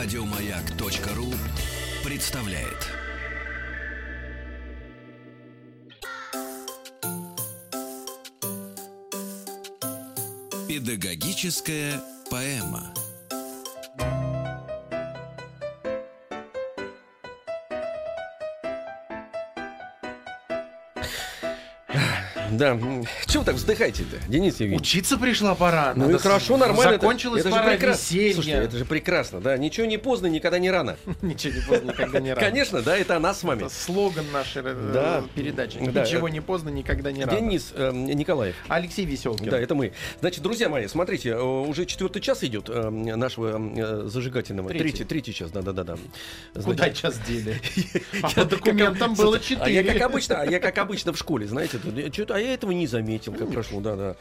Радиомаяк.ру представляет. Педагогическая поэма. Да. Чего так вздыхаете-то, Денис Евгеньевич? Учиться пришла пора. Ну Надо и хорошо, нормально. это- Закончилась это, же пора прекрасно. веселья. Слушайте, это же прекрасно, да. Ничего не поздно, никогда не рано. Ничего не поздно, никогда не рано. Конечно, да, это о нас с вами. Это слоган нашей э, Да. передачи. Да. Ничего не поздно, никогда не рано. Денис э, Николаев. Алексей Веселкин. Да, это мы. Значит, друзья мои, смотрите, уже четвертый час идет э, нашего э, зажигательного. Третий. Третий, третий час, да, да, да, да. Куда час дели? А по документам было А я как четыре. обычно, а я как обычно в школе, знаете, а я этого не заметил, как прошло, да, да.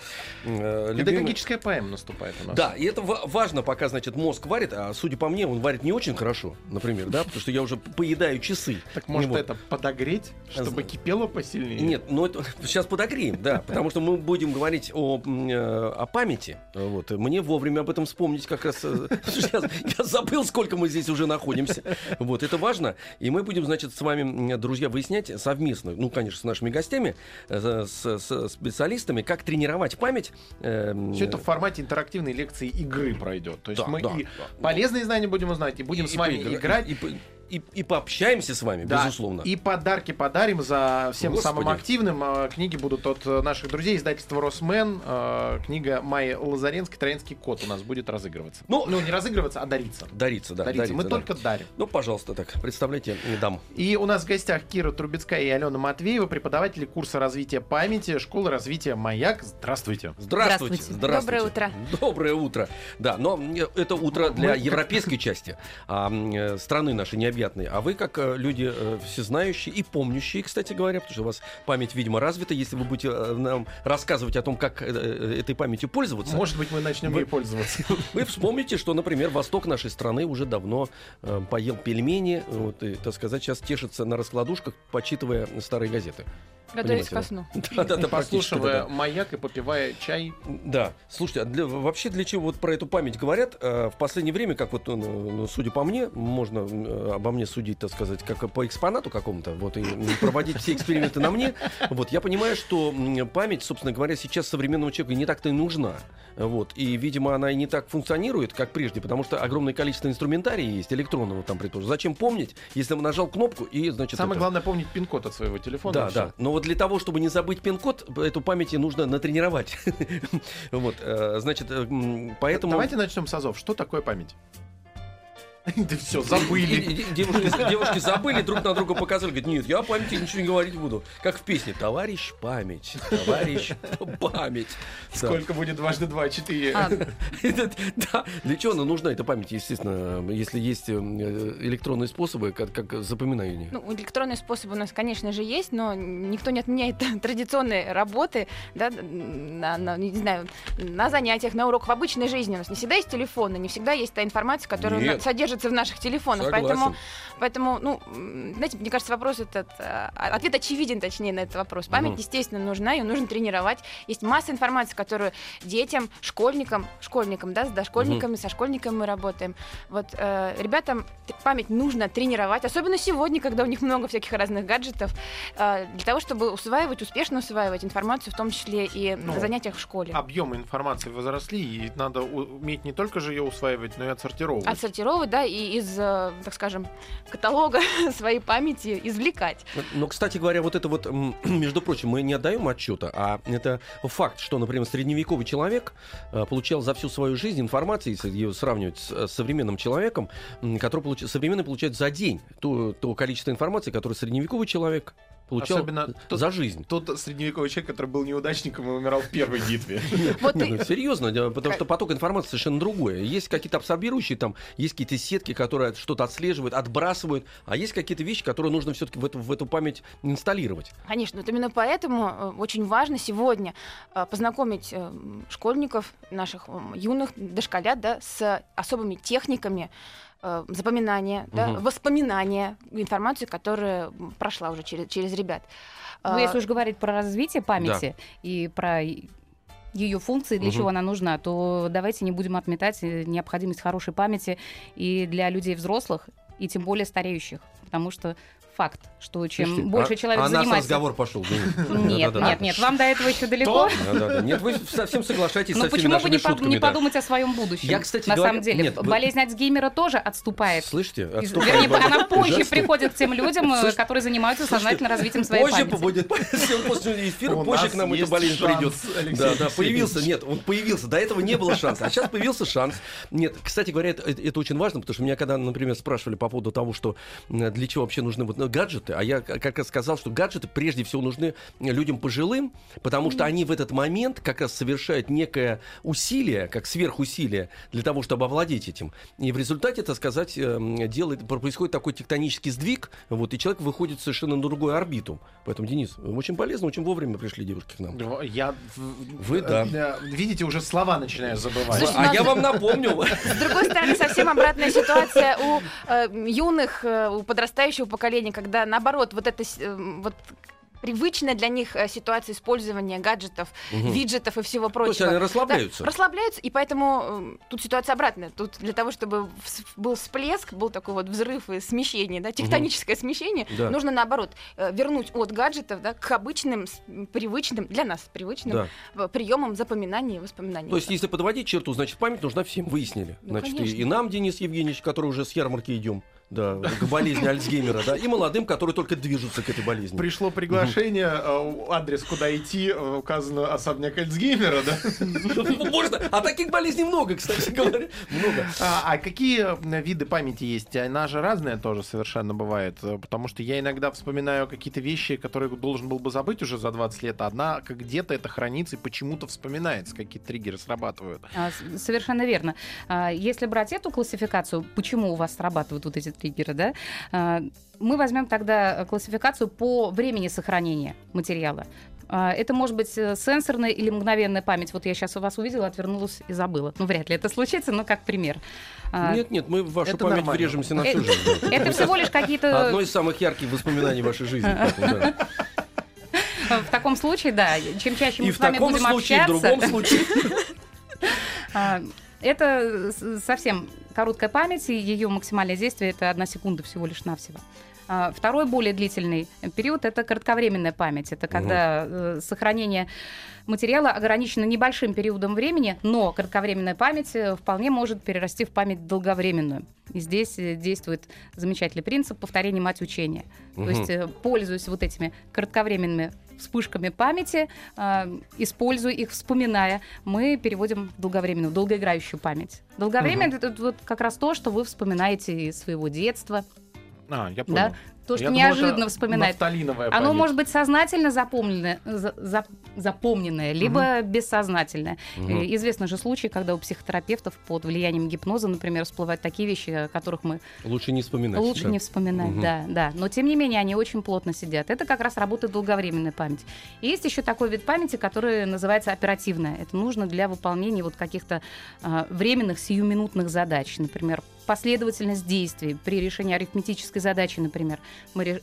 Э, любимый- Педагогическая поэма наступает у нас. Да, и это ва- важно, пока, значит, мозг варит, а судя по мне, он варит не очень хорошо, например, да, потому что я уже поедаю часы. Так может это подогреть, чтобы кипело посильнее? Нет, ну это сейчас подогреем, да, потому что мы будем говорить о, э, о памяти. Вот. Мне вовремя об этом вспомнить как раз. э, Сейчас я забыл, сколько мы здесь уже находимся. Вот, это важно. И мы будем, значит, с вами, друзья, выяснять совместно, ну, конечно, с нашими гостями, с, с специалистами, как тренировать память. эм, Все это в формате интерактивной лекции игры пройдет. То есть Да, мы да, и да. полезные знания будем узнать, и будем и- с и вами поигра- играть. И, по- и- и пообщаемся с вами, Да, безусловно. И подарки подарим за всем Господи. самым активным. Э, Книги будут от э, наших друзей, издательства Росмен. Э, Книга Майи Лазаренской «Троянский кот» у нас будет разыгрываться. Ну, Ну, не разыгрываться, а дариться. Дариться, да. дариться. Мы дариться, да. только дарим. Ну, пожалуйста, так, представляйте, не дам. И у нас в гостях Кира Трубецкая и Алена Матвеева, преподаватели курса развития памяти школы развития «Маяк». Здравствуйте. Здравствуйте. Здравствуйте. Здравствуйте. Доброе утро. Доброе утро. Да, но это утро для Мы- европейской части а, э, страны нашей необъятной. А вы, как э, люди э, всезнающие и помнящие, кстати говоря, потому что у вас память, видимо, развита, если вы будете э, нам рассказывать о том, как этой памятью пользоваться, Может быть, мы начнем Вы- ей пользоваться. вы вспомните, что, например, восток нашей страны уже давно поел пельмени, вот, и, так сказать, сейчас тешится на раскладушках, почитывая старые газеты. Готовясь ко сну. Да, да, да, Послушивая да. «Маяк» и попивая чай. Да, слушайте, а для- вообще для чего вот про эту память говорят? э, в последнее время, как вот, ну, ну, судя по мне, можно э, обо мне судить, так сказать, как по экспонату какому-то, вот, и проводить все эксперименты на мне, вот, я понимаю, что память, собственно говоря, сейчас современному человеку не так-то и нужна, вот, и, видимо, она и не так функционирует, как прежде, потому что огромное количество инструментария есть, электронного там, предположим. Зачем помнить, если нажал кнопку и, значит, Самое это- главное помнить пин-код от своего телефона. да, да. Но вот для того, чтобы не забыть пин-код, эту память нужно натренировать. Вот, э, значит, э, поэтому... Давайте начнем с азов. Что такое память? Да все, забыли. Девушки, девушки забыли, друг на друга показали. Говорят, нет, я о памяти ничего не говорить буду. Как в песне. Товарищ память, товарищ память. Да. Сколько будет дважды два? Четыре. А, Да, для чего она нужна, эта память, естественно, если есть э, электронные способы, как, как запоминание. ну, электронные способы у нас, конечно же, есть, но никто не отменяет традиционные работы, да, на, на, не знаю, на занятиях, на уроках в обычной жизни. У нас не всегда есть телефоны, не всегда есть та информация, которая Нет. Содержится в наших телефонах. Согласен. Поэтому, поэтому, ну, знаете, мне кажется, вопрос этот, а, ответ очевиден, точнее, на этот вопрос. Память, Мгм. естественно, нужна, ее нужно тренировать. Есть масса информации, которую детям, школьникам, школьникам, да, с дошкольниками, со школьниками мы работаем. Вот э, ребятам память нужно тренировать, особенно сегодня, когда у них много всяких разных гаджетов, э, для того, чтобы усваивать, успешно усваивать информацию, в том числе и Ну, на занятиях в школе. Объемы информации возросли, и надо уметь не только же ее усваивать, но и отсортировывать. Отсортировать, да, и из, э, так скажем, каталога своей памяти извлекать. Но, кстати говоря, вот это вот, между прочим, мы не отдаем отчета, а это факт, что, например, средневековый человек э, получал за всю свою жизнь информации, если ее сравнивать с э, современным человеком, который получ... современный получает за день то, то количество информации, которое средневековый человек получал Особенно тот- за жизнь. Тот средневековый человек, который был неудачником и умирал в первой битве. Ну, серьезно, потому что поток информации совершенно другое. Есть какие-то абсорбирующие, там есть какие-то сетки, которые что-то отслеживают, отбрасывают, а есть какие-то вещи, которые нужно все-таки в эту, в эту память инсталлировать. Конечно, вот именно поэтому э, очень важно сегодня э, познакомить э, школьников, наших юных дошколят, да, с особыми техниками э, запоминания, да, Мгм. воспоминания, информации, которая прошла уже через, через ребят. Ну, А, если уж говорить про развитие памяти и про ее функции, для Мгм. чего она нужна, то давайте не будем отметать э, необходимость хорошей памяти и для людей взрослых, и тем более стареющих. Потому что факт, что чем Слушайте, больше а- человек а наш занимается... разговор пошел. Нет, нет, нет, вам до этого еще далеко. Нет, вы совсем соглашаетесь Ну со всеми почему бы не, подумать о своем будущем? Я, кстати на самом деле, болезнь Альцгеймера тоже отступает. Слышите? Вернее, она позже приходит к тем людям, э, которые занимаются сознательно развитием своей Позже памяти. будет, после эфира, позже к нам эта болезнь придет. Да, да, появился, нет, он появился, до этого не было шанса, а сейчас появился шанс. Нет, кстати говоря, это, очень важно, потому что меня когда, например, спрашивали по поводу того, что м, для чего вообще нужны вот ну, гаджеты, а я как раз сказал, что гаджеты прежде всего нужны людям пожилым, потому что они в этот момент как раз совершают некое усилие, как сверхусилие для того, чтобы овладеть этим. И в результате, так сказать, эм, делает, происходит такой тектонический сдвиг, вот, и человек выходит совершенно на другую орбиту. Поэтому, Денис, очень полезно, очень вовремя пришли девушки к нам. Я... Вы, да. э, Видите, уже слова начинаю забывать. Слушай, а надо- я вам напомню. С другой стороны, совсем обратная ситуация у э, юных, э, у подрастающего поколения, когда наоборот, вот это э, вот привычная для них э, ситуация использования гаджетов, Мгм. виджетов и всего То есть прочего. они расслабляются. Да, расслабляются, и поэтому тут ситуация обратная. Тут для того, чтобы был всплеск, был такой вот взрыв и смещение, да, тектоническое смещение, Да. нужно наоборот э, вернуть от гаджетов да, к обычным, привычным, для нас привычным Да. приемам запоминания и воспоминаний. То есть, если подводить черту, значит, память нужна всем, выяснили. Ну, значит, и, и нам, Денис Евгеньевич, который уже с ярмарки идем, да, к болезни Альцгеймера, да, и молодым, которые только движутся к этой болезни. Пришло приглашение, э, адрес, куда идти, э, указано особняк Альцгеймера, да? Ну, Можно. А таких болезней много, кстати говоря. Много. А, а какие э, виды памяти есть? Она же разная тоже совершенно бывает. Потому что я иногда вспоминаю какие-то вещи, которые должен был бы забыть уже за 20 лет, а одна как где-то это хранится и почему-то вспоминается, какие триггеры срабатывают. А, Совершенно верно. Если брать эту классификацию, почему у вас срабатывают вот эти триггеры, да, а, мы возьмем тогда классификацию по времени сохранения материала. А, Это может быть э, сенсорная или мгновенная память. Вот я сейчас у вас увидела, отвернулась и забыла. Ну, вряд ли это случится, но как пример. А, Нет, нет, мы в вашу Это память нормально. врежемся на Э, всю жизнь. Это всего лишь какие-то... Одно из самых ярких воспоминаний вашей жизни. В таком случае, да, чем чаще мы И с в вами таком будем случае, и в общаться... другом случае. Это совсем короткая память, и ее максимальное действие это одна секунда всего лишь навсего. А, Второй более длительный период это кратковременная память. Это когда э, сохранение материала ограничено небольшим периодом времени, но кратковременная память э, вполне может перерасти в память долговременную. И здесь э, действует замечательный принцип повторения мать учения. То Мгм. есть, э, пользуясь вот этими кратковременными вспышками памяти, используя их, вспоминая, мы переводим в долговременную, долгоиграющую память. Долговременная это вот как раз то, что вы вспоминаете из своего детства, А, я да, понял. То, что Я думал, неожиданно это вспоминает. Оно память. может быть сознательно запомненное, за- за- запомненное, либо бессознательное. Мгм. Э, Известны же случаи, когда у психотерапевтов под влиянием гипноза, например, всплывают такие вещи, о которых мы Лучше не вспоминать. лучше да. не вспоминать, Мгм. да, да. Но тем не менее они очень плотно сидят. Это как раз работает долговременная память. И есть еще такой вид памяти, который называется оперативная. Это нужно для выполнения вот каких-то а, временных сиюминутных задач, например, последовательность действий при решении арифметической задачи, например. Мы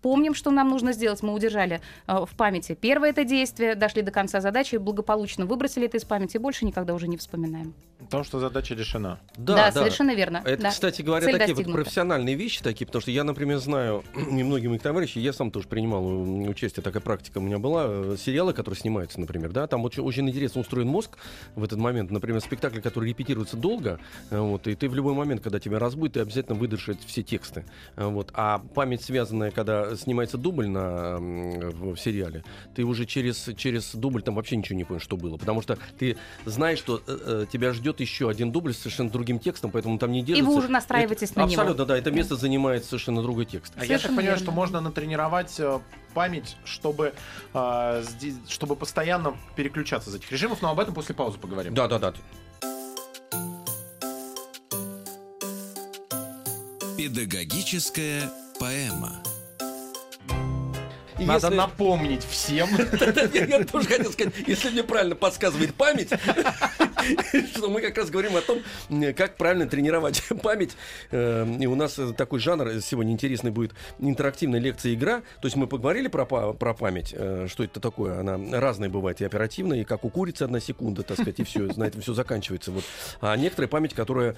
помним, что нам нужно сделать, мы удержали а, в памяти первое это действие, дошли до конца задачи, благополучно выбросили это из памяти и больше никогда уже не вспоминаем. Потому что задача решена. Да, да. совершенно верно. Это, да. кстати говоря, Цель такие вот профессиональные вещи такие, потому что я, например, знаю немногие моих товарищей, я сам тоже принимал участие, такая практика у меня была, э, сериалы, которые снимаются, например, да, там очень, очень интересно устроен мозг в этот момент, например, спектакль, который репетируется долго, э, вот, и ты в любой момент, когда тебя разбудит, ты обязательно выдашь все тексты, э, вот, а память связанная, когда снимается дубль на, в, в сериале, ты уже через, через дубль там вообще ничего не понял, что было, потому что ты знаешь, что э, э, тебя ждет еще один дубль с совершенно другим текстом, поэтому там не И держится. вы уже настраиваетесь Это- на него. Абсолютно, да. Это место занимает совершенно другой текст. А я так Совершенно понимаю, верно. что можно натренировать э, память, чтобы, э, чтобы постоянно переключаться из этих режимов, но об этом после паузы поговорим. Да, да, да. Педагогическая поэма. Надо если- напомнить всем. Я тоже хотел сказать, если мне правильно подсказывает память, что мы как раз говорим о том, как правильно тренировать память. Э, И у нас э, такой жанр сегодня интересный будет интерактивная лекция игра. То есть мы поговорили про, про память, э, что это такое. Она разная бывает и оперативная, и как у курицы одна секунда, так сказать, и все, на этом все заканчивается. Вот. А некоторая память, которая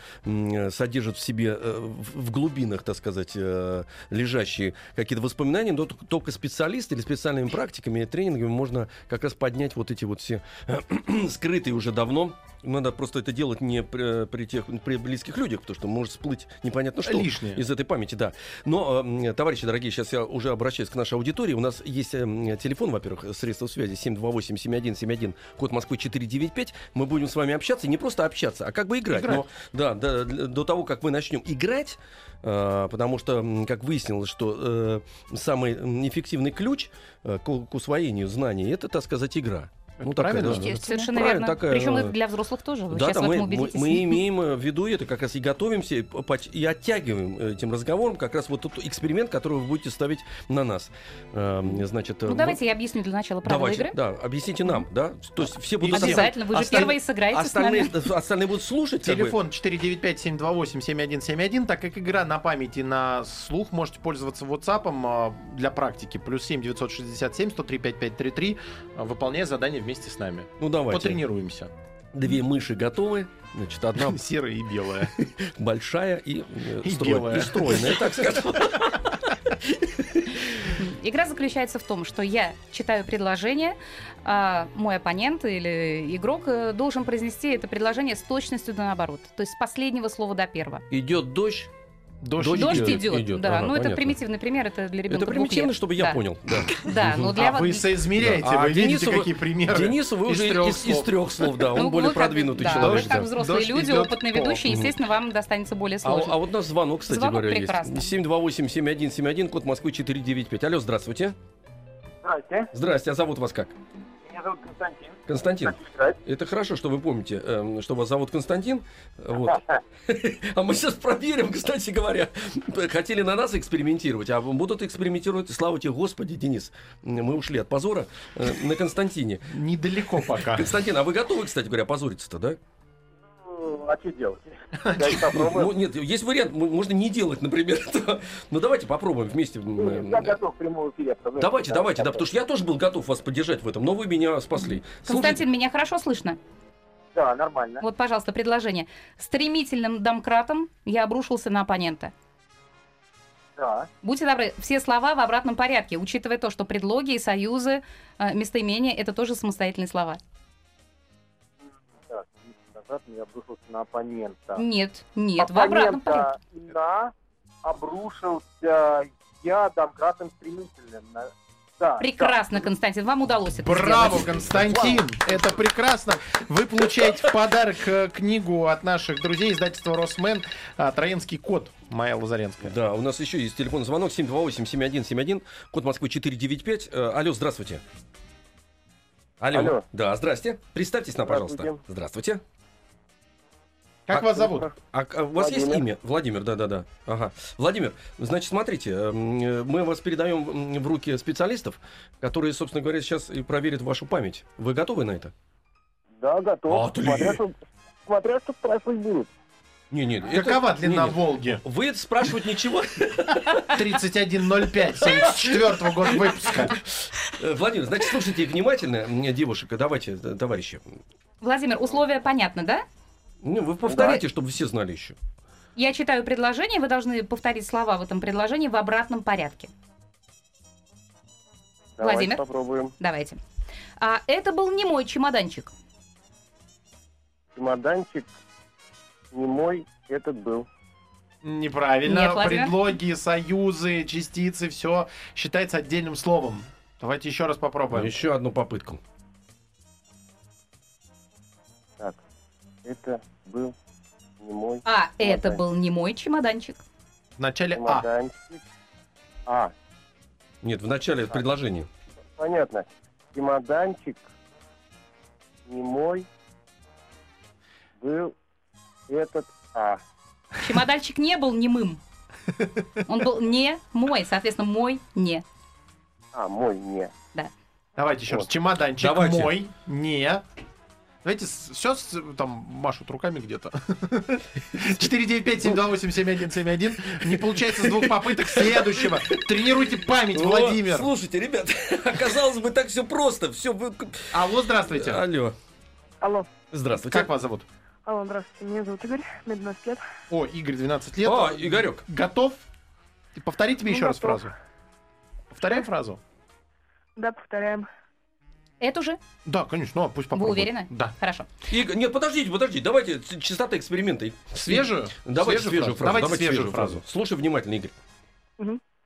содержит в себе э, в глубинах, так сказать, э, лежащие какие-то воспоминания, но только специалисты или специальными практиками и тренингами можно как раз поднять вот эти вот все скрытые уже давно. Надо просто это делать не при, при тех при близких людях, потому что может всплыть непонятно что Лишнее. из этой памяти, да. Но, э, товарищи дорогие, сейчас я уже обращаюсь к нашей аудитории. У нас есть э, телефон, во-первых, средства связи 728-7171, код Москвы 495. Мы будем с вами общаться, не просто общаться, а как бы играть. Играть. Но, да, да, до того, как мы начнем играть, э, потому что, как выяснилось, что э, самый эффективный ключ э, к усвоению знаний это, так сказать, игра. Это правильно, да, естественно. Совершенно Правильно, верно. такая, Причем э, и для взрослых тоже. Вы да, сейчас да, в мы, этом мы, убедитесь. мы имеем э, в виду это как раз и готовимся и, оттягиваем э, этим разговором как раз вот тот эксперимент, который вы будете ставить на нас. Эм, Значит, э, Ну, мы- давайте я объясню для начала правила давайте, игры. да, объясните нам, да, то есть все будут Обязательно, вы же осталь- первые сыграете с остальные, нами. остальные будут слушать. Телефон 495-728-7171, так как игра на памяти на слух, можете пользоваться WhatsApp а, для практики. Плюс 7 967 103 5533, а, выполняя задание вместе с нами. Ну давайте. Потренируемся. Две мыши готовы, значит, одна Серая и белая. большая и, э, И строй- белая. и стройная, так скажем. Игра заключается в том, что я читаю предложение, а мой оппонент или игрок э, должен произнести это предложение с точностью да наоборот. То есть с последнего слова до первого. Идет дождь. Дождь, Дождь Дождь идет, идет, идет. да. Ага, ну, это понятно. примитивный пример, это для ребенка Это примитивно, чтобы я да. понял. Да. Да, но для А вас... вы соизмеряете, Да. А вы видите, Денису вы- какие примеры. Денису вы из уже трех из, из трех слов, да, он Ну, более продвинутый да, человек. Вы как взрослые Дождь люди, опытные по. ведущие, естественно, вам достанется более А, сложно. а вот у нас звонок, кстати Звонок говоря, прекрасно. есть. 728-7171, код Москвы 495. Алло, здравствуйте. Здравствуйте, Здрасте, а зовут вас как? Зовут Константин. Константин. Это хорошо, что вы помните, эм, что вас зовут Константин. Вот. А мы сейчас проверим, кстати говоря. Хотели на нас экспериментировать, а будут экспериментировать, слава тебе, Господи, Денис. Мы ушли от позора э, на Константине. Недалеко пока. Константин, а вы готовы, кстати говоря, позориться-то, да? Ну, а что делать? Давайте попробуем. Ну, нет, есть вариант, можно не делать, например. этого. Ну, давайте попробуем вместе. Я готов к прямому эфире. Давайте, Да, давайте, да, да. потому что я тоже был готов вас поддержать в этом, но вы меня спасли. Константин, меня хорошо слышно? Да, нормально. Вот, пожалуйста, предложение. Стремительным домкратом я обрушился на оппонента. Да. Будьте добры, все слова в обратном порядке, учитывая то, что предлоги и союзы, э, местоимения — это тоже самостоятельные слова. Назад я обрушился на оппонента. Нет, нет, в обратном порядке. Оппонента на обрушился я домкратом стремительным. Да, Прекрасно, Константин, вам удалось это Браво, сделать. Константин! Это прекрасно. Вы получаете в подарок э, книгу от наших друзей издательства Росмен а, «Троянский кот» Майя Лазаренская. Да, у нас еще есть телефонный звонок 728-7171, код Москвы 495. Э, алло, здравствуйте. Алло. Алло. Да, здрасте. Представьтесь нам, пожалуйста. Здравствуйте. Как А- вас зовут? А, а у вас есть Владимир. имя? Владимир, да-да-да. Ага. Владимир, значит, смотрите, эм, э, мы вас передаем в руки специалистов, которые, собственно говоря, сейчас и проверят вашу память. Вы готовы на это? Да, готов. Отлично. Смотря что, смотря что спрашивать будут. Не, не, Какова длина Волги? Вы это спрашивать ничего. 3105, 74 года выпуска. Э, Владимир, значит, слушайте внимательно, м, девушек, давайте, э, товарищи. Владимир, условия понятны, да? Ну, вы повторите, чтобы все знали еще. Я читаю предложение, вы должны повторить слова в этом предложении в обратном порядке. Давайте Владимир? попробуем. Давайте. А это был не мой чемоданчик. Чемоданчик не мой, этот был. Неправильно. Нет, Владимир. Предлоги, союзы, частицы, все считается отдельным словом. Давайте еще раз попробуем. Еще одну попытку. Так, это был не мой А это Чемоданчик. был не мой чемоданчик. В начале А. чемоданчик. А, Нет, в начале предложения. понятно. Чемоданчик не мой был этот А. Чемоданчик не был немым. Он был не мой, соответственно, мой не. А, мой не. Давайте еще раз. Чемоданчик Давайте. мой, не. Давайте все там машут руками где-то. 495-728-7171. Не получается с двух попыток следующего. Тренируйте память, О, Владимир. Слушайте, ребят, оказалось бы так все просто. Все вы... Алло, здравствуйте. Алло. Алло. Здравствуйте. Как вас зовут? Алло, здравствуйте. Меня зовут Игорь, мне 12 лет. О, Игорь, 12 лет. О, Игорек. Готов? Повторите мне Ну, еще раз фразу. Повторяем фразу? Да, повторяем. Это же? Да, конечно. Ну, а пусть Вы попробует. уверены? Да. Хорошо. Игорь, нет, подождите, подождите. Давайте частота эксперимента. Свежую? Давайте свежую фразу. Давайте свежую фразу. Слушай внимательно, Игорь.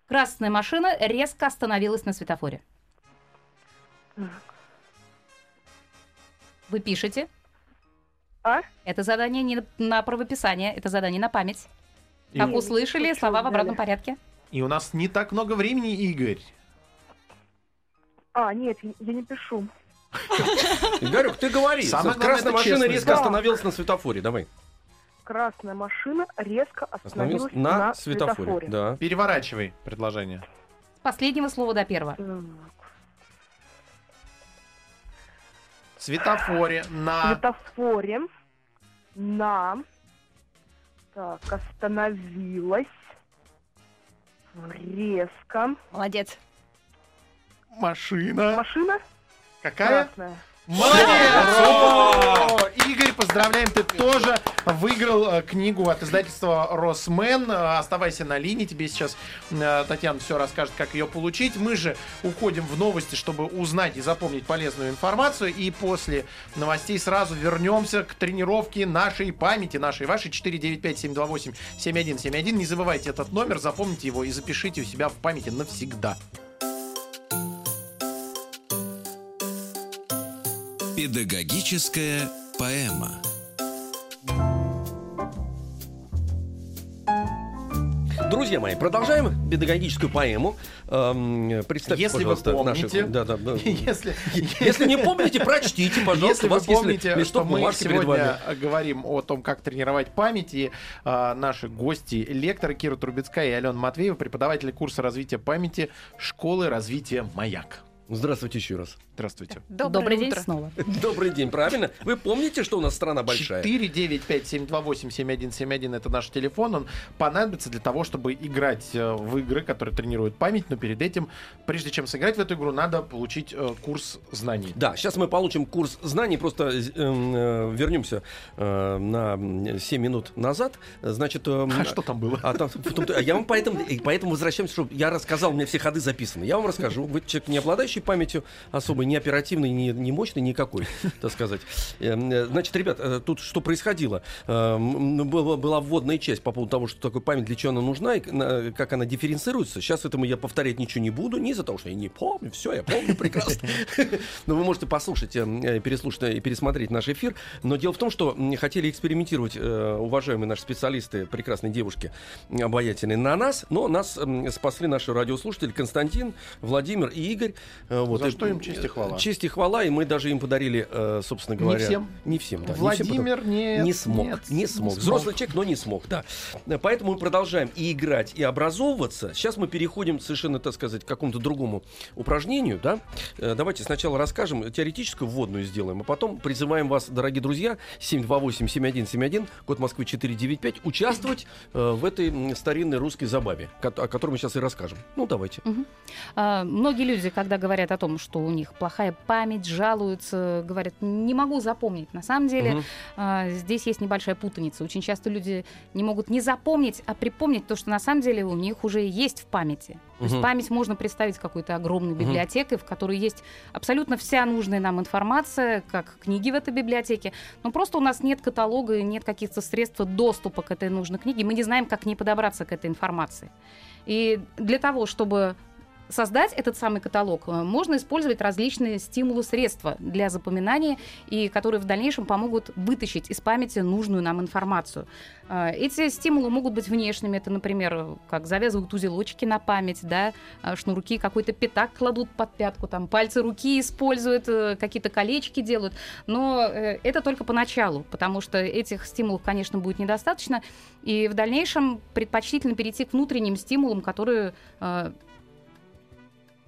Красная машина резко остановилась на светофоре. Вы пишете. А? Это задание не на правописание, это задание на память. И, Как услышали, слова в обратном порядке. и у нас не так много времени, Игорь. А, нет, я не пишу. Игорек, ты говори. Самое Красная машина резко остановилась на светофоре. Давай. Красная машина резко Остановилась на, светофоре. Да. Переворачивай предложение. С последнего слова до первого. Светофоре на... Светофоре на... Так, остановилась резко. Молодец. Машина. Машина Какая? красная. Молодец! Игорь, поздравляем, ты тоже выиграл э, книгу от издательства Росмен. Э, Оставайся на линии, тебе сейчас э, Татьяна все расскажет, как ее получить. Мы же уходим в новости, чтобы узнать и запомнить полезную информацию. И после новостей сразу вернемся к тренировке нашей памяти, нашей вашей 495-728-7171. Не забывайте этот номер, запомните его и запишите у себя в памяти навсегда. Педагогическая поэма. Друзья мои, продолжаем педагогическую поэму. Эм, представьте, Если вы пожалуйста, помните, наших... Да, да, да. Если, Если не помните, прочтите, пожалуйста. Если вы вас помните, ли- что мы сегодня говорим о том, как тренировать память, и а, наши гости, лекторы Кира Трубецкая и Алена Матвеева, преподаватели курса развития памяти школы развития «Маяк». Здравствуйте еще раз. Здравствуйте. Добрый день утро. снова. Добрый день, правильно? Вы помните, что у нас страна большая? 495-728-7171 это наш телефон. Он понадобится для того, чтобы играть э, в игры, которые тренируют память. Но перед этим, прежде чем сыграть в эту игру, надо получить э, курс знаний. Да, сейчас мы получим курс знаний, просто э, э, вернемся э, на 7 минут назад. Значит, э, А что там было? А там, а я вам поэтому, и поэтому возвращаемся, чтобы я рассказал, у меня все ходы записаны. Я вам расскажу. Вы человек, не обладающий памятью особой, не оперативной, не, не мощной, никакой, так сказать. Эм, э, Значит, ребят, э, тут что происходило? Эм, Была, была вводная часть по поводу того, что такое память, для чего она нужна, и на- как она дифференцируется. Сейчас этому я повторять ничего не буду, не из-за того, что я не помню, все, я помню прекрасно. Но вы можете послушать, э, переслушать э, и пересмотреть наш эфир. Но дело в том, что хотели экспериментировать э, уважаемые наши специалисты, прекрасные девушки, обаятельные, на нас, но нас спасли наши радиослушатели Константин, Владимир и Игорь. Э, Вот, За и, что им честь и э, хвала. Честь и хвала, и мы даже им подарили, э, собственно Не говоря... всем? Не всем, да. не всем, потому- Владимир нет, не смог, нет, не смог. Взрослый человек, но не смог, да. Поэтому мы продолжаем и играть, и образовываться. Сейчас мы переходим совершенно, так сказать, к какому-то другому упражнению, да. Э, Давайте сначала расскажем, теоретическую вводную сделаем, а потом призываем вас, дорогие друзья, 728-7171, код Москвы 495, участвовать э, в этой старинной русской забаве, о которой мы сейчас и расскажем. Ну, давайте. А, Многие люди, когда говорят о том, что у них плохая память, жалуются, говорят, не могу запомнить. На самом деле Мгм. а, здесь есть небольшая путаница. Очень часто люди не могут не запомнить, а припомнить то, что на самом деле у них уже есть в памяти. То есть Мгм. память можно представить какой-то огромной библиотекой, в которой есть абсолютно вся нужная нам информация, как книги в этой библиотеке. Но просто у нас нет каталога и нет каких-то средств доступа к этой нужной книге. Мы не знаем, как к ней подобраться к этой информации. И для того, чтобы создать этот самый каталог, э, можно использовать различные стимулы, средства для запоминания, и которые в дальнейшем помогут вытащить из памяти нужную нам информацию. Э, Эти стимулы могут быть внешними, это, например, как завязывают узелочки на память, да, э, шнурки, какой-то пятак кладут под пятку, там пальцы руки используют, какие-то колечки делают, но это только поначалу, потому что этих стимулов, конечно, будет недостаточно, и в дальнейшем предпочтительно перейти к внутренним стимулам, которые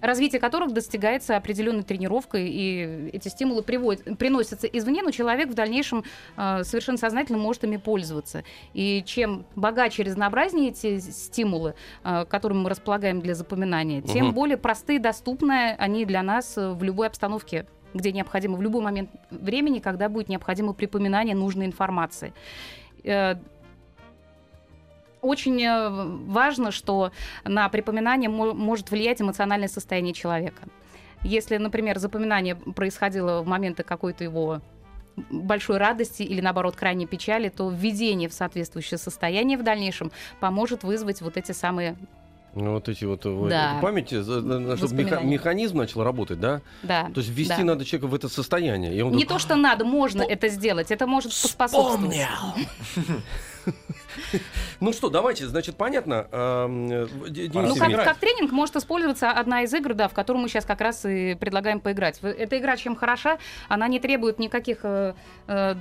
развитие которых достигается определенной тренировкой, и эти стимулы приводят, приносятся извне, но человек в дальнейшем э, совершенно сознательно может ими пользоваться. И чем богаче и разнообразнее эти стимулы, э, которыми мы располагаем для запоминания, тем более простые и доступные они для нас э, в любой обстановке где необходимо, в любой момент времени, когда будет необходимо припоминание нужной информации. Очень э, важно, что на припоминание мо- может влиять эмоциональное состояние человека. Если, например, запоминание происходило в моменты какой-то его большой радости или, наоборот, крайней печали, то введение в соответствующее состояние в дальнейшем поможет вызвать вот эти самые... Ну, вот эти вот э, Да. память, чтобы меха- механизм начал работать, да? Да, То есть ввести да. надо человека в это состояние. И он Не такой, то, что надо, можно это сделать, это может поспособствовать. Ну что, давайте, значит, понятно. эм, э, Ну, как, тренинг может использоваться одна из игр, да, в которую мы сейчас как раз и предлагаем поиграть. Эта игра чем хороша, она не требует никаких э, э,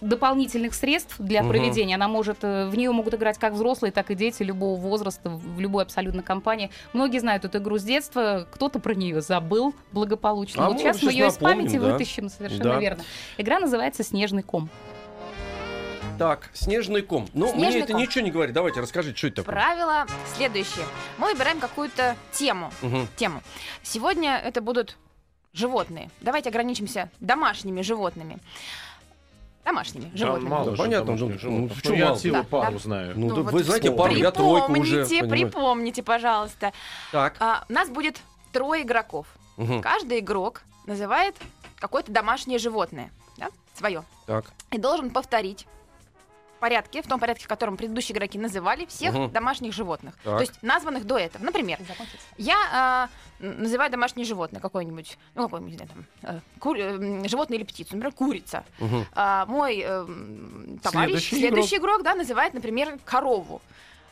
дополнительных средств для проведения. Она может, в нее могут играть как взрослые, так и дети любого возраста, в любой абсолютно компании. Многие знают эту игру с детства, кто-то про нее забыл благополучно. А вот сейчас мы ее из памяти вытащим, совершенно верно. Игра называется «Снежный ком». Так, снежный ком. Ну, мне Снежный это ком. ничего не говорит. Давайте, расскажите, что это такое. Правило следующее. Мы выбираем какую-то тему. Мгм. тему. Сегодня это будут животные. Давайте ограничимся домашними животными. Домашними животными. мало Да, же понятно, домашних ну, животных. ну, Ну, чё я мало? от силы Да, пару да. знаю. Ну, да вот вы знаете, пару, я тройку уже. Припомните, понимаю. припомните, пожалуйста. Так. А, у нас будет трое игроков. мгм, Каждый игрок называет какое-то домашнее животное, да, свое, Так. и должен повторить в порядке, в том порядке, в котором предыдущие игроки называли всех Мгм. домашних животных. Так. То есть названных до этого. Например, я н- называю домашнее животное какое-нибудь, ну, какое-нибудь, там, э, э, животное или птицу, например, курица. мгм. А, мой э, товарищ, Следующий следующий, игрок. да, называет, например, корову.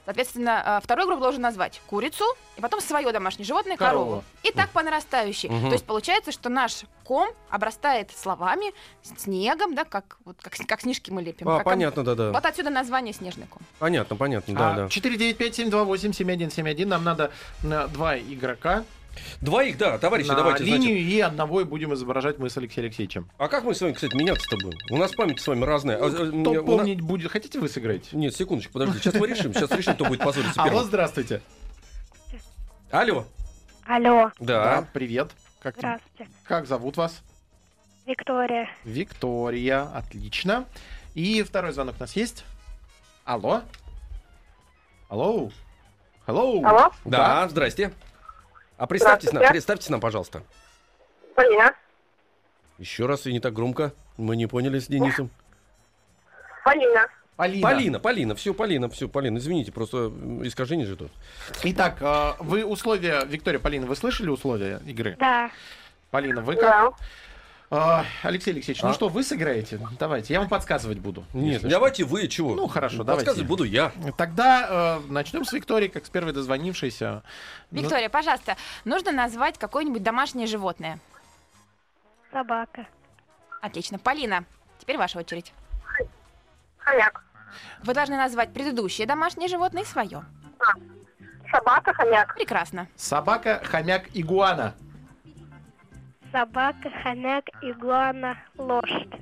Соответственно, а, второй игрок должен назвать курицу, и потом свое домашнее животное корову. Корову. И так по нарастающей. Мгм. То есть получается, что наш ком обрастает словами, снегом, да, как, вот, как, с- как снежки мы лепим. А, Как- понятно, да-да. Вот отсюда название снежный ком. Понятно, понятно, А, да, да. 495-728-7171. Нам надо на два игрока Двоих, да, товарищи, на давайте, линию, значит. и одного и будем изображать мы с Алексеем Алексеевичем. А как мы с вами, кстати, меняться-то будем? У нас память с вами разная. А, э, Кто на- помнить будет? Хотите вы сыграть? Нет, секундочку, подожди. Сейчас мы решим. Сейчас решим, кто будет позориться Алло, здравствуйте. Алло. Алло, Да. привет. Как, здравствуйте. как зовут вас? Виктория. Виктория. Отлично. И второй звонок у нас есть. Алло. Алло. Алло. Алло, Да, здрасте. А представьтесь нам, представьтесь нам, пожалуйста. Полина. Еще раз и не так громко. Мы не поняли с Денисом. Полина. Полина. Полина, Полина, все, Полина, все, Полина, извините, просто искажение же тут. Итак, э, вы условия, Виктория, Полина, вы слышали условия игры? Да. Полина, вы как? Да. Э, Алексей Алексеевич, А? ну что, вы сыграете? Давайте, я вам подсказывать буду. Нет, давайте вы, чего? Ну, хорошо, Подсказывать давайте. буду я. Тогда э, начнем с Виктории, как с первой дозвонившейся. Ну, Виктория, пожалуйста, нужно назвать какое-нибудь домашнее животное. Собака. Отлично. Полина, теперь ваша очередь. Хомяк. Вы должны назвать предыдущее домашнее животное и свое. Собака, хомяк. Прекрасно. Собака, хомяк, игуана. Собака, хомяк, игуана, лошадь.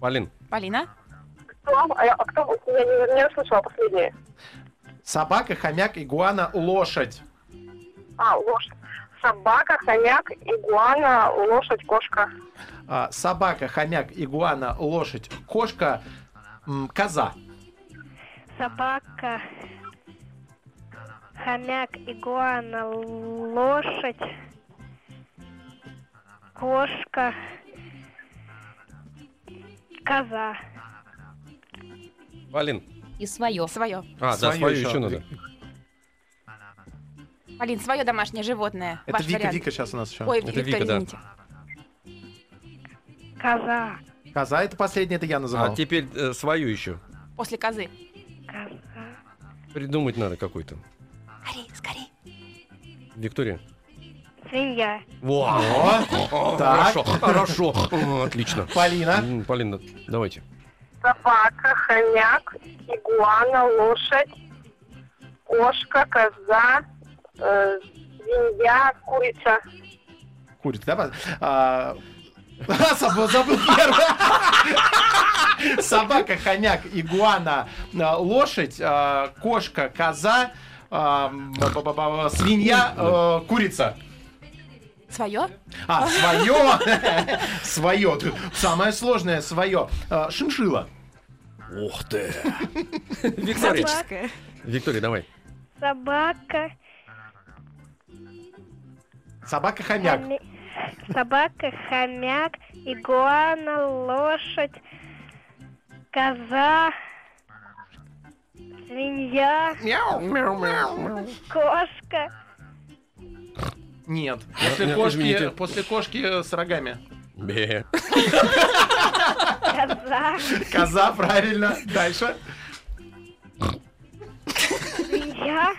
Полин, Полина? Кто? А, я- а кто? Я не, не услышала последнее. Собака, хомяк, игуана, лошадь. А, лошадь. Собака, хомяк, игуана, лошадь, кошка. А, собака, хомяк, игуана, лошадь, кошка, м, коза. Собака, хомяк, игуана, лошадь, кошка, коза. Полин. И свое. Свое. А, да, свое еще надо. Полин, свое домашнее животное. Это Ваш Вика, вариант. Вика сейчас у нас еще. Ой, Это Виктория, Вика, да. извините. Коза, Коза, это последнее, это я называл. А теперь э, свою еще. После козы. коза. Придумать надо какой-то. Скорей, скорей. Виктория. Свинья. Во! О, так. Хорошо, хорошо. О, Отлично. Полина. М, Полина, давайте. Собака, хомяк, игуана, лошадь, кошка, коза, э, свинья, курица. Курица, да? А, забыл, забыл первое. Собака, хомяк, игуана, а, лошадь, а, кошка, коза, а, свинья, э, курица. Свое? А, свое. Свое. Самое сложное свое. А, Шиншила. Ух ты! Виктория, Экзотическое. Виктория, давай. Собака, Собака, хомяк. хоми- собака, хомяк, игуана, лошадь, коза, свинья, Мяу, мяу, мяу. кошка, Нет. После Нет, кошки, извините. после кошки с рогами. Бе. коза, Коза, правильно. Дальше. свинья,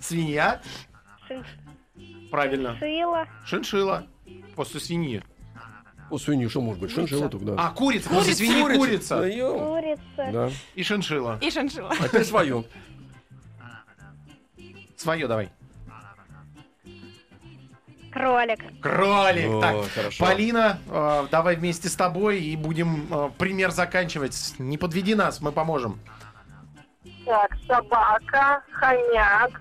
Свинья. Правильно. шиншилла, Шиншила. После свиньи. У свиньи что может быть? Шиншилла только, да. А, курица. После свиньи курица. курица, Да. И шиншила. И шиншилла. А теперь свою. Свое давай. Кролик. Кролик. О, так, хорошо. Полина, э, давай вместе с тобой и будем э, пример заканчивать. Не подведи нас, мы поможем. Так, собака, хомяк,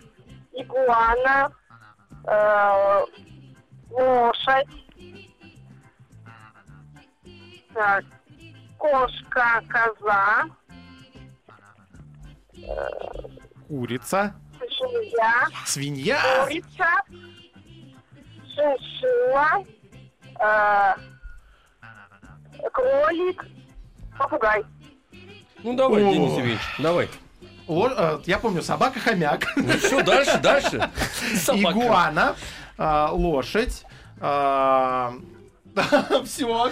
игуана, э, лошадь. Так, кошка, коза, Курица. свинья, Свинья. курица, шиншилла, э, кролик, попугай. Ну давай, О. Денис Евгеньевич, давай. Ло- э, я помню, собака, хомяк. Ну все, дальше, дальше. Собака. Игуана. э, лошадь. Все.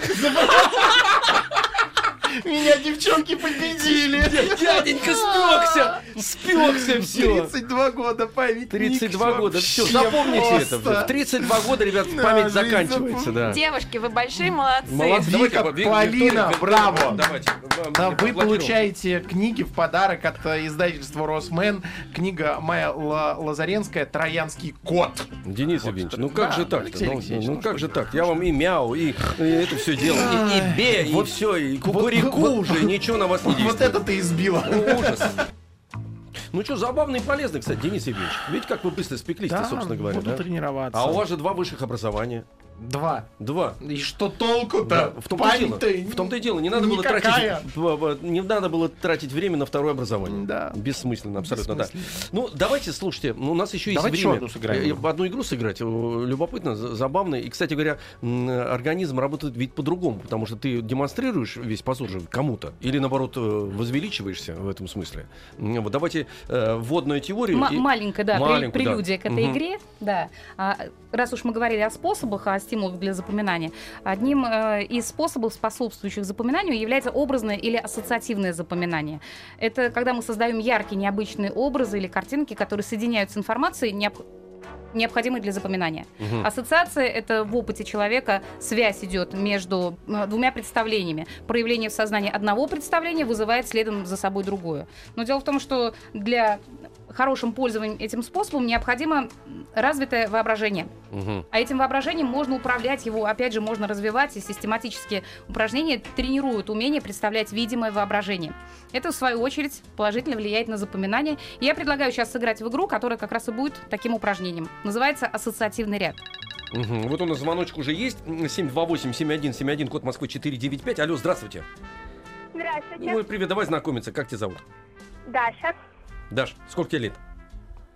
Меня девчонки победили. Дяденька спекся! Спекся все! 32 года память. 32 года, все, запомните это. В 32 года, ребят, память заканчивается, да. Девушки, вы большие молодцы. Молодцы. Вика, Полина, браво. Вы получаете книги в подарок от э, издательства Росмен. Книга Майя Ла- Лазаренская «Троянский кот». Денис Евгеньевич, ну как же так-то? Алексей Ну, ну ну как же так? Я вам и мяу, и, это все делал, и, бе, и Вот- все, и вот- вот- уже, ничего на вас не Вот действует. это ты избила. Ну, ужас. Ну что, забавно и полезно, кстати, Денис Евгеньевич. Видите, как вы быстро спеклись-то, собственно говоря, буду да? тренироваться. А у вас же два высших образования. Два. Два. И что толку-то? Да, в том-то и дело. В том-то и дело. Не надо было тратить, не надо было тратить время на второе образование. Да. Бессмысленно, абсолютно, да. Бессмысленно. Ну, давайте, слушайте, ну, у нас еще есть Давайте время. еще одну сыграем. Э, Одну игру сыграть. Э, Любопытно, за- забавно. И, кстати говоря, организм работает ведь по-другому, потому что ты демонстрируешь весь позор же кому-то, или наоборот э, возвеличиваешься в этом смысле. Вот давайте э, вводную теорию. М- и- маленькая, да, Маленькую, да. прелюдия к этой Мгм. игре. Да. А, раз уж мы говорили о способах, о стимулах для запоминания, одним э, из способов, способствующих запоминанию, является образное или ассоциативное запоминание. Это когда мы создаем яркие, необычные образы или картинки, которые соединяют с информацией, необ- необходимой для запоминания. Мгм. Ассоциация — это в опыте человека связь идет между э, двумя представлениями. Проявление в сознании одного представления вызывает следом за собой другое. Но дело в том, что для хорошим пользованием этим способом необходимо развитое воображение. Мгм. А этим воображением можно управлять его, опять же, можно развивать, и систематические упражнения тренируют умение представлять видимое воображение. Это, в свою очередь, положительно влияет на запоминание. И я предлагаю сейчас сыграть в игру, которая как раз и будет таким упражнением. Называется ассоциативный ряд. Мгм. Вот у нас звоночек уже есть. 728-7171, код Москвы 495. Алло, здравствуйте. Здравствуйте. Ой, привет, давай знакомиться. Как тебя зовут? Даша, Даш, сколько тебе лет?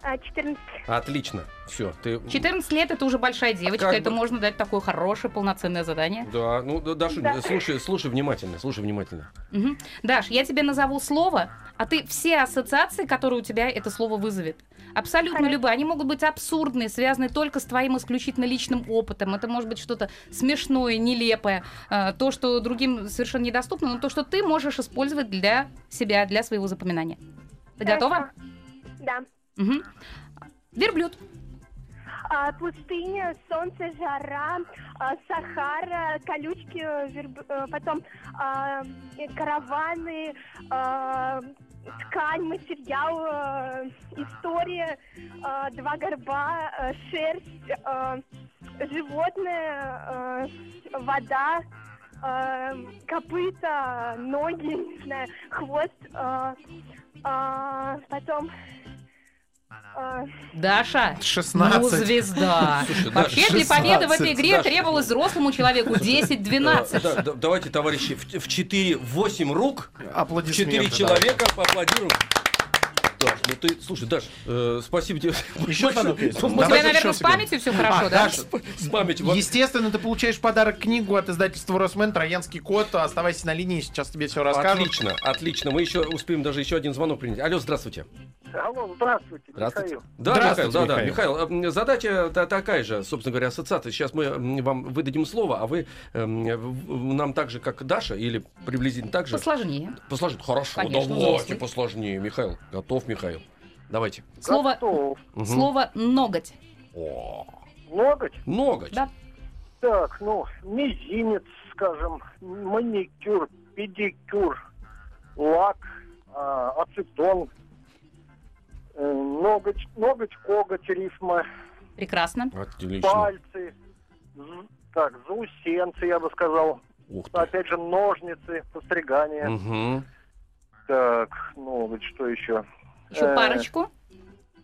а, 14. Отлично. Все, ты... 14 лет это уже большая девочка, Как это бы- можно дать такое хорошее, полноценное задание. Да, ну, да, Даша, Да. слушай, слушай внимательно, слушай внимательно. Мгм. Даш, я тебе назову слово, а ты все ассоциации, которые у тебя это слово вызовет. Абсолютно Хорошо. любые. Они могут быть абсурдные, связаны только с твоим исключительно личным опытом. Это может быть что-то смешное, нелепое, э, то, что другим совершенно недоступно, но то, что ты можешь использовать для себя, для своего запоминания. Ты готова? Хорошо. Да. Мгм. Верблюд. А, пустыня, солнце, жара, а, Сахара, колючки, верб- э, потом а, караваны, а, ткань, материал, э, история, э, два горба, э, шерсть, э, животное, э, вода, э, копыта, ноги, не знаю, хвост, э, э, потом... э, Даша, 16. ну звезда. Слушай, Вообще Даша, для победы в 16, этой игре Даша. требовалось взрослому человеку 10-12. Э, да, да, давайте, товарищи, в, в 4-8 рук, Аплодисменты. 4 да. человека поаплодируем. Даш, ну ты, слушай, Даш, э, спасибо тебе. Еще звонок есть? У тебя, наверное, с памятью все хорошо, А, да? Даша, с памятью. вот- Естественно, ты получаешь подарок книгу от издательства Росмен «Троянский кот». Оставайся на линии, сейчас тебе все расскажут. Отлично, отлично. Мы еще успеем даже еще один звонок принять. Алло, здравствуйте. Алло, здравствуйте, Здравствуйте. Михаил. Да, Здравствуйте, Михаил, да, да. Михаил. Михаил, э, задача та- такая же, собственно говоря, ассоциация. Сейчас мы вам выдадим слово, а вы в- в- нам так же, как Даша, или приблизительно так же. Посложнее. Посложите. Хорошо, Конечно, давайте взрослый. посложнее. Михаил, готов, Михаил. Давайте. Слово, Готов. Мгм. слово ноготь. О, Ноготь? ноготь. Да. Так, ну, мизинец, скажем, маникюр, педикюр, лак, а, ацетон, э, ноготь, ноготь, коготь, рифма, Прекрасно. Отлично. пальцы, з- так, заусенцы, я бы сказал. Ух ты. Опять же, ножницы, постригание. Мгм. Так, ноготь, что еще? Еще Э, парочку.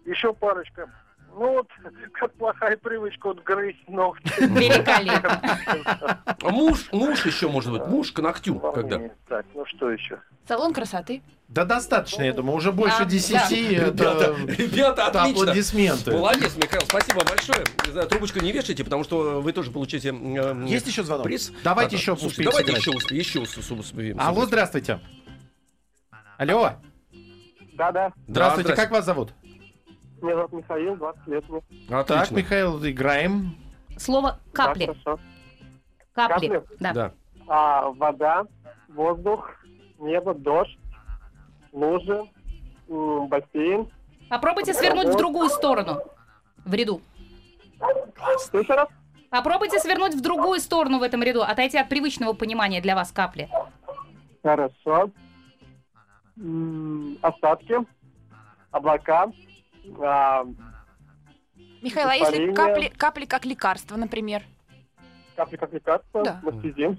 Еще парочка. Ну вот, как плохая привычка, вот грызть ногти. Великолепно. Муж, муж еще может быть, муж к ногтю, когда. Так, ну что еще? Салон красоты. Да достаточно, я думаю, уже больше Да, десяти. Ребята, Это ребята, это отлично. аплодисменты. Молодец, Михаил, спасибо большое. Трубочку не вешайте, потому что вы тоже получите Есть еще звонок? приз. Давайте еще успеем Давайте еще успеем. Алло, здравствуйте. Алло, Да-да, Да, здравствуйте, как вас зовут? меня зовут Михаил, 20 лет мне. Так, Отлично. Михаил, играем. Слово капли. Да, хорошо. Капли. Капли? Да. Да. А, вода, воздух, небо, дождь, лужи, м, бассейн. Попробуйте свернуть в другую сторону. В ряду. Что еще раз? Попробуйте свернуть в другую сторону в этом ряду, отойти от привычного понимания для вас капли. Хорошо. Осадки, облака, а, Михаил, а если Испарение. капли, капли как лекарство, например? капли как лекарство, Да. мастезин.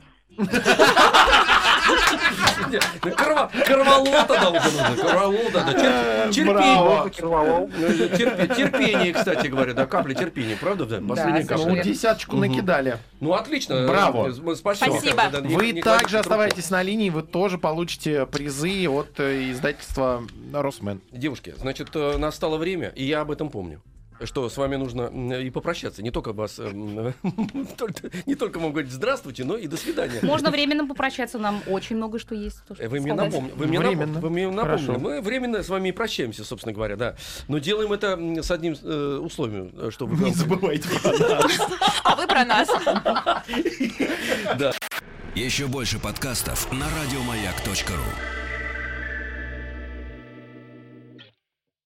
Да корва- Корвалота да уже нужно. Корвалота, да. Терп- Терпение. Ну, Терпение, кстати говоря, да, капля терпения, правда? Да, последняя совершенно капля. Ну, десяточку накидали. Ну, отлично. Браво. Э, Спасибо. Вы также оставайтесь на линии, вы тоже получите призы от э, издательства Росмен. Девушки, значит, э, настало время, и я об этом помню. Что с вами нужно и попрощаться. Не только вас, эм, не только вам говорить здравствуйте, но и до свидания. Можно временно попрощаться, нам очень много что есть. что Э, Вы мне напомнили. Вы мне, Временно. напом- вы мне напомнили. Мы временно с вами и прощаемся, собственно говоря, да. Но делаем это с одним э, условием, э, что вы Не забывайте про нас. А вы про нас. Еще больше подкастов на радиомаяк.ру.